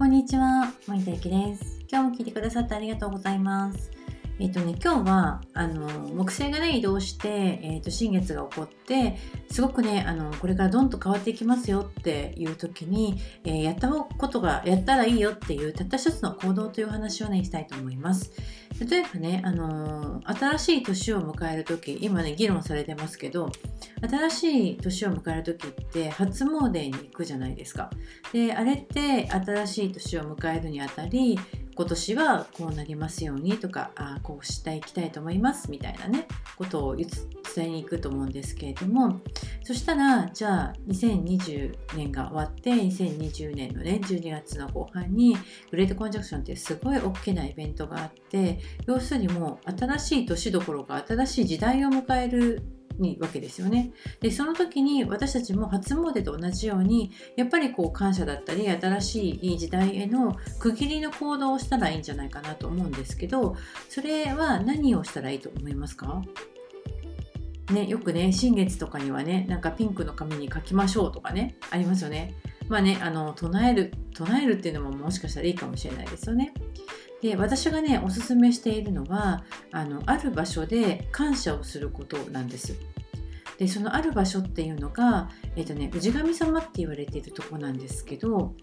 こんにちは、森田ゆきです。今日も聞いてくださってありがとうございます。えっ、とね、今日は、あの、木星がね、移動して、えっ、と、新月が起こって、すごくね、あの、これからどんと変わっていきますよっていう時に、えーやったことが、やったらいいよっていう、たった一つの行動という話をね、したいと思います。例えばね、あの新しい年を迎える時、今ね、議論されてますけど、新しい年を迎える時って初詣に行くじゃないですか。であれって新しい年を迎えるにあたり今年はこうなりますようにとかあこうしていきたいと思いますみたいなねことを伝えに行くと思うんですけれどもそしたらじゃあ2020年が終わって2020年のね12月の後半にグレートコンジャクションってすごい大きなイベントがあって要するにもう新しい年どころか新しい時代を迎えるにわけですよね。でその時に私たちも初詣と同じようにやっぱりこう感謝だったり新しい時代への区切りの行動をしたらいいんじゃないかなと思うんですけどそれは何をしたらいいと思いますか？ね、よくね新月とかにはねなんかピンクの紙に書きましょうとかねありますよね。まあねあの唱える唱えるっていうのももしかしたらいいかもしれないですよね。で私がねおすすめしているのはあのある場所で感謝をすることなんです。でそのある場所っていうのが、えっとね、氏神様って言われているとこなんですけど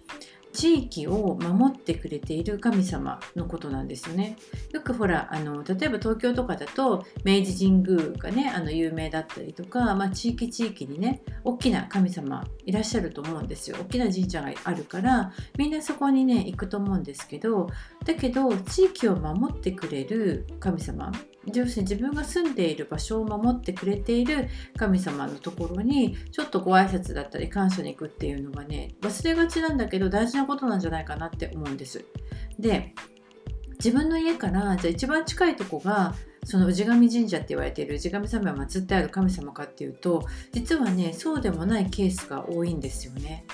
地域を守ってくれている神様のことなんですよね。よくほらあの例えば東京とかだと明治神宮がねあの有名だったりとか、まあ、地域地域にね大きな神様いらっしゃると思うんですよ。大きな神社があるからみんなそこにね行くと思うんですけどだけど地域を守ってくれる神様要するに自分が住んでいる場所を守ってくれている神様のところにちょっとご挨拶だったり感謝に行くっていうのがね忘れがちなんだけど大事なことなんじゃないかなって思うんです。で自分の家からじゃあ一番近いとこがその氏神神社って言われている氏神様が祀ってある神様かっていうと実はねそうでもないケースが多いんですよね。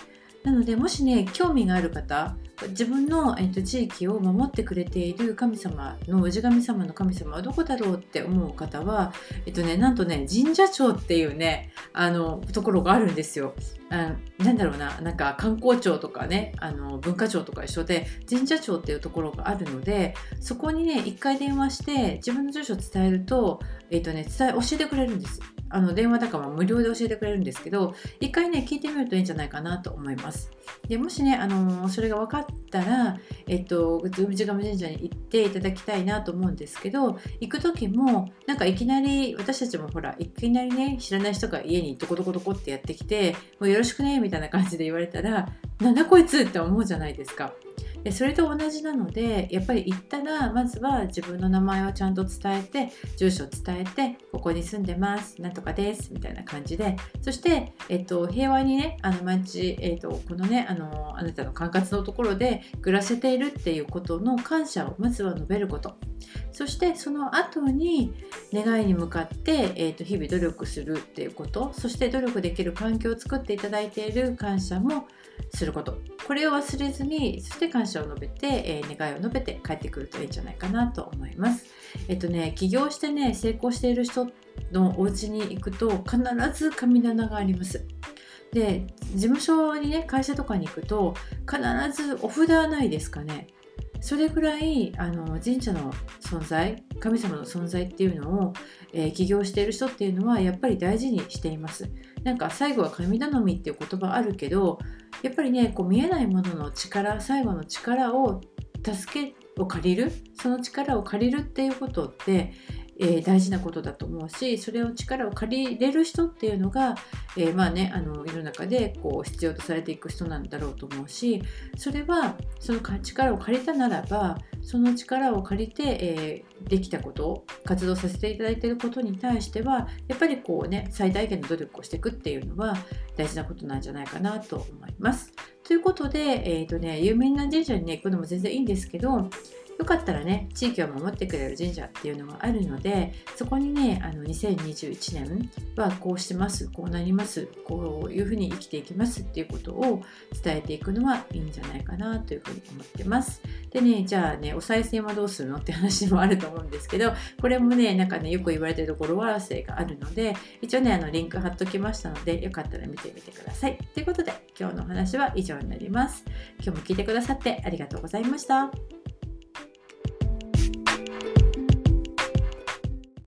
なのでもしね興味がある方自分の、えっと、地域を守ってくれている神様の氏神様の神様はどこだろうって思う方は、えっとね、なんとね神社庁っていうねあのところがあるんですよ。あなんだろうななんか観光庁とかねあの文化庁とか一緒で神社庁っていうところがあるのでそこにね一回電話して自分の住所を伝えると,、えっとね、伝え教えてくれるんです。あの電話だから無料で教えてくれるんですけど一回ね聞いてみるといいんじゃないかなと思います。でもしね、あのそれが分かったら、えっと、氏神神社に行っていただきたいなと思うんですけど行く時もなんかいきなり私たちもほらいきなりね知らない人が家にどこどこどこってやってきてもうよろしくねみたいな感じで言われたらなんだこいつって思うじゃないですか。でそれと同じなのでやっぱり行ったらまずは自分の名前をちゃんと伝えて住所を伝えてここに住んでますなんとかですみたいな感じでそして、えっと、平和にねあの毎日、えっと、このねあのあなたの管轄のところで暮らせているっていうことの感謝をまずは述べること。そしてその後に願いに向かって、えっと、日々努力するっていうことそして努力できる環境を作っていただいている感謝もすることこれを忘れずにそして感謝を述べて、えー願いを述べて帰ってくるといいんじゃないかなと思います。えっとね起業してね成功している人のお家に行くと必ず神棚があります。で事務所にね会社とかに行くと必ずお札ないですかね。それぐらいあの神社の存在神様の存在っていうのを、えー起業している人っていうのはやっぱり大事にしています。なんか最後は神頼みっていう言葉あるけどやっぱりねこう見えないものの力最後の力を助けを借りるその力を借りるっていうことって、えー大事なことだと思うしそれを力を借りれる人っていうのが、えーまあねあの世の中でこう必要とされていく人なんだろうと思うしそれはその力を借りたならばその力を借りて、えーできたこと活動させていただいていることに対してはやっぱりこうね最大限の努力をしていくっていうのは大事なことなんじゃないかなと思います。ということで、えーとね、有名な神社に、ね、行くのも全然いいんですけどよかったらね地域を守ってくれる神社っていうのがあるのでそこにねあの2021年はこうしますこうなりますこういうふうに生きていきますっていうことを伝えていくのはいいんじゃないかなというふうに思ってます。でねじゃあねお賽銭はどうするの？って話もあると思うんですけどこれもねなんかねよく言われてるところは性があるので一応ねあのリンク貼っときましたのでよかったら見てみてください。ということで今日のお話は以上になります。今日も聞いてくださってありがとうございました。